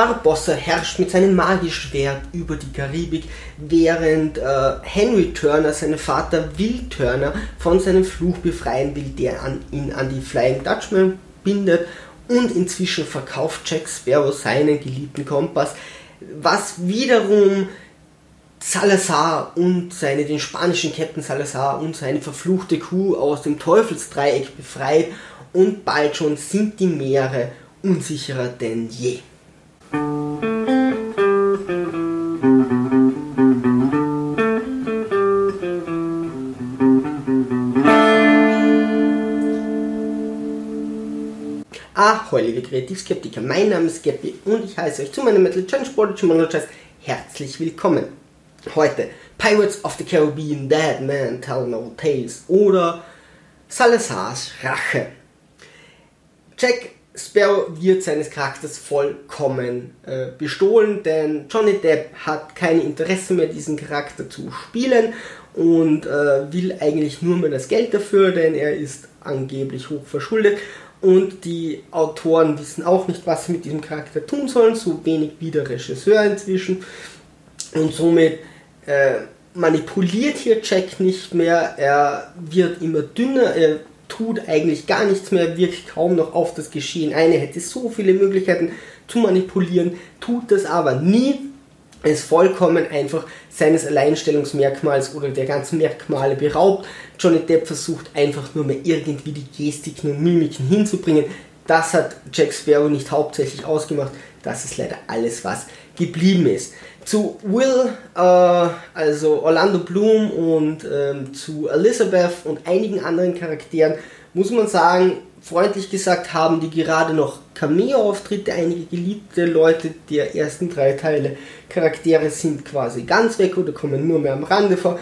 Barbossa herrscht mit seinem Magischwert über die Karibik, während äh, Henry Turner seinen Vater Will Turner von seinem Fluch befreien will, der an, ihn an die Flying Dutchman bindet. Und inzwischen verkauft Jack Sparrow seinen geliebten Kompass, was wiederum Salazar und seine, den spanischen Captain Salazar und seine verfluchte Kuh aus dem Teufelsdreieck befreit und bald schon sind die Meere unsicherer denn je. Liebe Kreativskeptiker, mein Name ist Skepi und ich heiße euch zu meinem Metal Challenge Sport Monologist herzlich willkommen. Heute Pirates of the Caribbean, Dead Man Tell No Tales oder Salazars Rache. Jack Sparrow wird seines Charakters vollkommen äh, bestohlen, denn Johnny Depp hat kein Interesse mehr, diesen Charakter zu spielen und äh, will eigentlich nur mehr das Geld dafür, denn er ist angeblich hoch verschuldet und die Autoren wissen auch nicht, was sie mit diesem Charakter tun sollen, so wenig wie der Regisseur inzwischen und somit äh, manipuliert hier Jack nicht mehr, er wird immer dünner, er tut eigentlich gar nichts mehr, wirkt kaum noch auf das Geschehen ein. Er hätte so viele Möglichkeiten zu manipulieren, tut das aber nie. Ist vollkommen einfach seines Alleinstellungsmerkmals oder der ganzen Merkmale beraubt. Johnny Depp versucht einfach nur mehr irgendwie die Gestiken und Mimiken hinzubringen. Das hat Jack Sparrow nicht hauptsächlich ausgemacht. Das ist leider alles, was geblieben ist. Zu Will, äh, also Orlando Bloom und ähm, zu Elizabeth und einigen anderen Charakteren muss man sagen, freundlich gesagt haben die gerade noch Cameo-Auftritte, einige geliebte Leute der ersten drei Teile. Charaktere sind quasi ganz weg oder kommen nur mehr am Rande vor.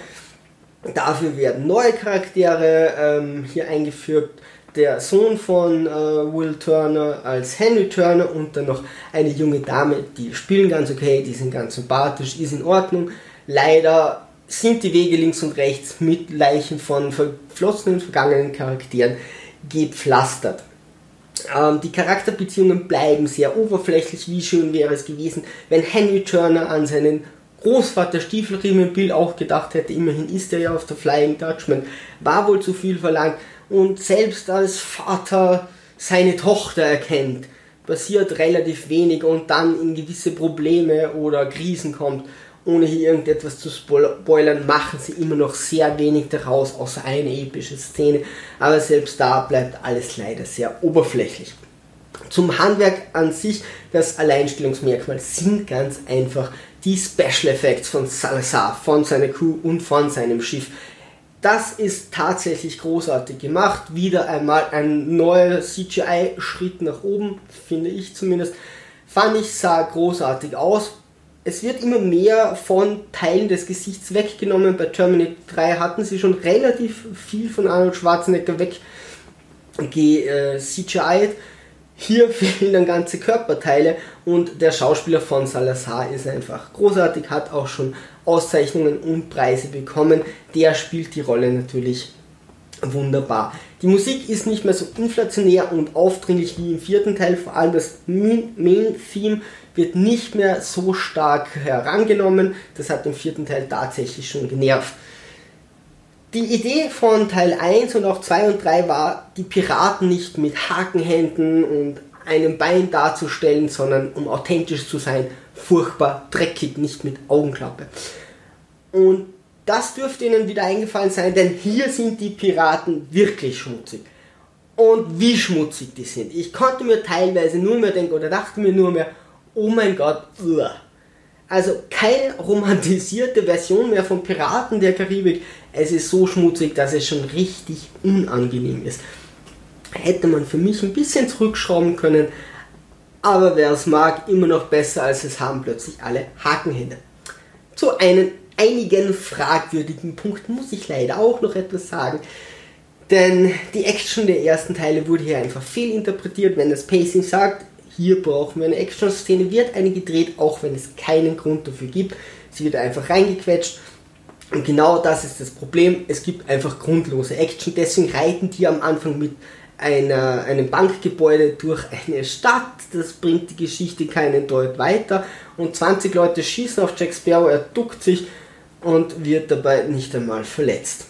Dafür werden neue Charaktere ähm, hier eingeführt der Sohn von äh, Will Turner als Henry Turner und dann noch eine junge Dame, die spielen ganz okay, die sind ganz sympathisch, ist in Ordnung. Leider sind die Wege links und rechts mit Leichen von verflossenen vergangenen Charakteren gepflastert. Ähm, die Charakterbeziehungen bleiben sehr oberflächlich. Wie schön wäre es gewesen, wenn Henry Turner an seinen Großvater Stiefelriemen Bill auch gedacht hätte. Immerhin ist er ja auf der Flying Dutchman. War wohl zu viel verlangt und selbst als Vater seine Tochter erkennt, passiert relativ wenig und dann in gewisse Probleme oder Krisen kommt, ohne hier irgendetwas zu spoilern, machen sie immer noch sehr wenig daraus, außer eine epische Szene, aber selbst da bleibt alles leider sehr oberflächlich. Zum Handwerk an sich, das Alleinstellungsmerkmal sind ganz einfach die Special Effects von Salazar, von seiner Crew und von seinem Schiff das ist tatsächlich großartig gemacht. Wieder einmal ein neuer CGI-Schritt nach oben, finde ich zumindest. Fand ich, sah großartig aus. Es wird immer mehr von Teilen des Gesichts weggenommen. Bei Terminator 3 hatten sie schon relativ viel von Arnold Schwarzenegger weg äh, CGI. Hier fehlen dann ganze Körperteile und der Schauspieler von Salazar ist einfach großartig, hat auch schon Auszeichnungen und Preise bekommen. Der spielt die Rolle natürlich wunderbar. Die Musik ist nicht mehr so inflationär und aufdringlich wie im vierten Teil, vor allem das Main-Theme wird nicht mehr so stark herangenommen. Das hat im vierten Teil tatsächlich schon genervt. Die Idee von Teil 1 und auch 2 und 3 war, die Piraten nicht mit Hakenhänden und einem Bein darzustellen, sondern um authentisch zu sein, furchtbar dreckig, nicht mit Augenklappe. Und das dürfte Ihnen wieder eingefallen sein, denn hier sind die Piraten wirklich schmutzig. Und wie schmutzig die sind. Ich konnte mir teilweise nur mehr denken oder dachte mir nur mehr, oh mein Gott, uah. Also keine romantisierte Version mehr von Piraten der Karibik. Es ist so schmutzig, dass es schon richtig unangenehm ist. Hätte man für mich ein bisschen zurückschrauben können, aber wer es mag, immer noch besser als es haben plötzlich alle Hakenhände. Zu einem einigen fragwürdigen Punkten muss ich leider auch noch etwas sagen. Denn die Action der ersten Teile wurde hier einfach fehlinterpretiert. Wenn das Pacing sagt, hier brauchen wir eine Action-Szene, wird eine gedreht, auch wenn es keinen Grund dafür gibt. Sie wird einfach reingequetscht. Und genau das ist das Problem. Es gibt einfach grundlose Action. Deswegen reiten die am Anfang mit einer, einem Bankgebäude durch eine Stadt. Das bringt die Geschichte keinen Deut weiter. Und 20 Leute schießen auf Jack Sparrow, er duckt sich und wird dabei nicht einmal verletzt.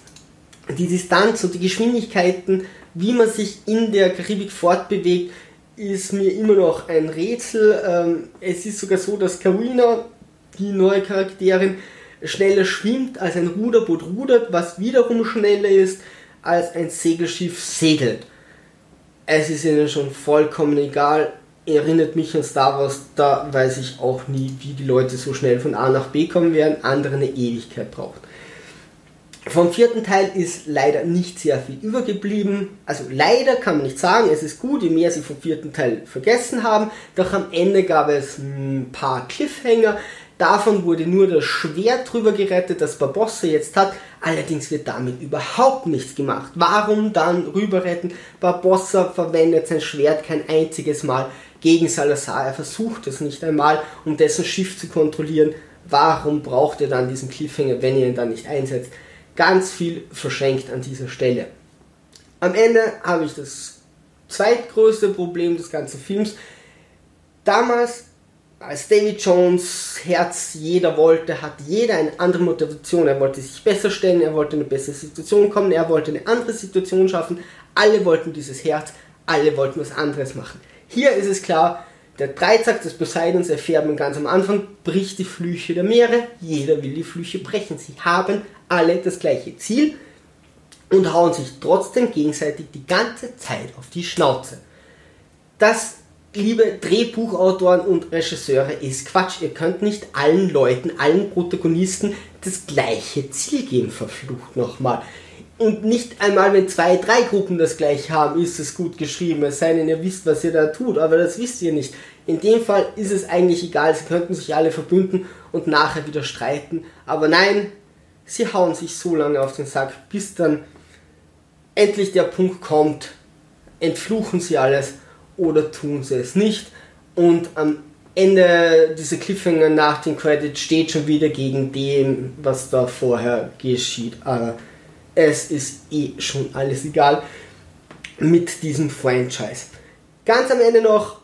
Die Distanz und die Geschwindigkeiten, wie man sich in der Karibik fortbewegt, ist mir immer noch ein Rätsel. Ähm, es ist sogar so, dass Karina, die neue Charakterin, schneller schwimmt als ein Ruderboot rudert, was wiederum schneller ist als ein Segelschiff segelt. Es ist ihnen schon vollkommen egal. Erinnert mich an Star Wars, da weiß ich auch nie, wie die Leute so schnell von A nach B kommen werden, andere eine Ewigkeit braucht. Vom vierten Teil ist leider nicht sehr viel übergeblieben. Also leider kann man nicht sagen, es ist gut, je mehr sie vom vierten Teil vergessen haben. Doch am Ende gab es ein paar Cliffhanger. Davon wurde nur das Schwert drüber gerettet, das Barbossa jetzt hat. Allerdings wird damit überhaupt nichts gemacht. Warum dann rüber retten? Barbossa verwendet sein Schwert kein einziges Mal gegen Salazar. Er versucht es nicht einmal, um dessen Schiff zu kontrollieren. Warum braucht ihr dann diesen Cliffhanger, wenn ihr ihn dann nicht einsetzt? Ganz viel verschenkt an dieser Stelle. Am Ende habe ich das zweitgrößte Problem des ganzen Films. Damals, als David Jones Herz jeder wollte, hat jeder eine andere Motivation. Er wollte sich besser stellen, er wollte eine bessere Situation kommen, er wollte eine andere Situation schaffen. Alle wollten dieses Herz, alle wollten was anderes machen. Hier ist es klar, der Dreizack des Poseidons erfährt man ganz am Anfang, bricht die Flüche der Meere. Jeder will die Flüche brechen. Sie haben alle das gleiche Ziel und hauen sich trotzdem gegenseitig die ganze Zeit auf die Schnauze. Das, liebe Drehbuchautoren und Regisseure, ist Quatsch. Ihr könnt nicht allen Leuten, allen Protagonisten das gleiche Ziel geben, verflucht nochmal. Und nicht einmal, wenn zwei, drei Gruppen das gleiche haben, ist es gut geschrieben. Es sei denn, ihr wisst, was ihr da tut, aber das wisst ihr nicht. In dem Fall ist es eigentlich egal, sie könnten sich alle verbünden und nachher wieder streiten. Aber nein, sie hauen sich so lange auf den Sack, bis dann endlich der Punkt kommt, entfluchen sie alles oder tun sie es nicht. Und am Ende dieser Cliffhanger nach den Credits steht schon wieder gegen dem, was da vorher geschieht. Aber es ist eh schon alles egal mit diesem Franchise. Ganz am Ende noch,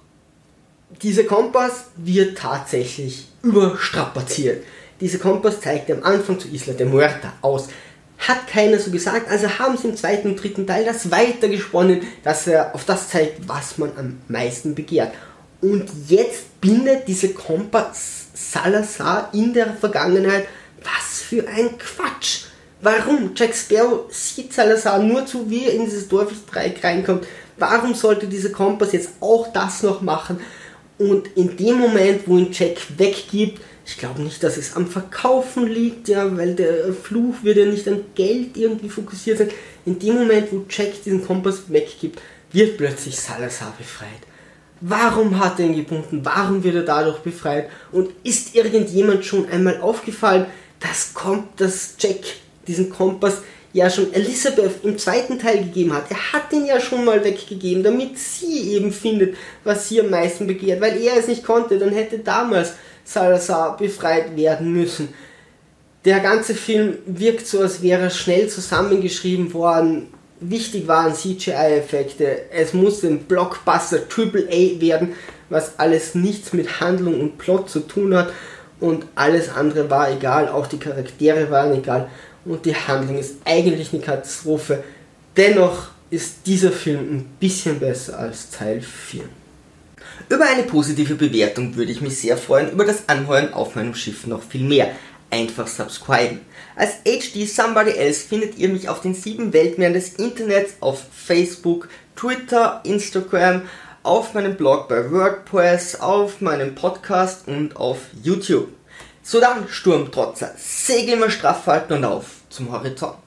dieser Kompass wird tatsächlich überstrapaziert. Dieser Kompass zeigt am Anfang zu Isla de Muerta aus. Hat keiner so gesagt, also haben sie im zweiten und dritten Teil das weitergesponnen, dass er auf das zeigt, was man am meisten begehrt. Und jetzt bindet dieser Kompass Salazar in der Vergangenheit. Was für ein Quatsch! Warum? Jack Sparrow sieht Salazar nur zu, wie er in dieses Teufelsdreieck reinkommt. Warum sollte dieser Kompass jetzt auch das noch machen? Und in dem Moment, wo ihn Jack weggibt, ich glaube nicht, dass es am Verkaufen liegt, ja, weil der Fluch wird ja nicht an Geld irgendwie fokussiert sein. In dem Moment, wo Jack diesen Kompass weggibt, wird plötzlich Salazar befreit. Warum hat er ihn gebunden? Warum wird er dadurch befreit? Und ist irgendjemand schon einmal aufgefallen, dass kommt, dass Jack diesen Kompass ja schon Elisabeth im zweiten Teil gegeben hat. Er hat den ja schon mal weggegeben, damit sie eben findet, was sie am meisten begehrt. Weil er es nicht konnte, dann hätte damals Salazar befreit werden müssen. Der ganze Film wirkt so, als wäre er schnell zusammengeschrieben worden. Wichtig waren CGI-Effekte. Es musste ein Blockbuster AAA werden, was alles nichts mit Handlung und Plot zu tun hat. Und alles andere war egal, auch die Charaktere waren egal und die Handlung ist eigentlich eine Katastrophe. Dennoch ist dieser Film ein bisschen besser als Teil 4. Über eine positive Bewertung würde ich mich sehr freuen, über das Anheuern auf meinem Schiff noch viel mehr. Einfach subscriben. Als HD Somebody Else findet ihr mich auf den sieben Weltmeeren des Internets auf Facebook, Twitter, Instagram, auf meinem Blog bei WordPress, auf meinem Podcast und auf YouTube. So dann, Sturmtrotzer, Segel immer straff halten und auf zum Horizont.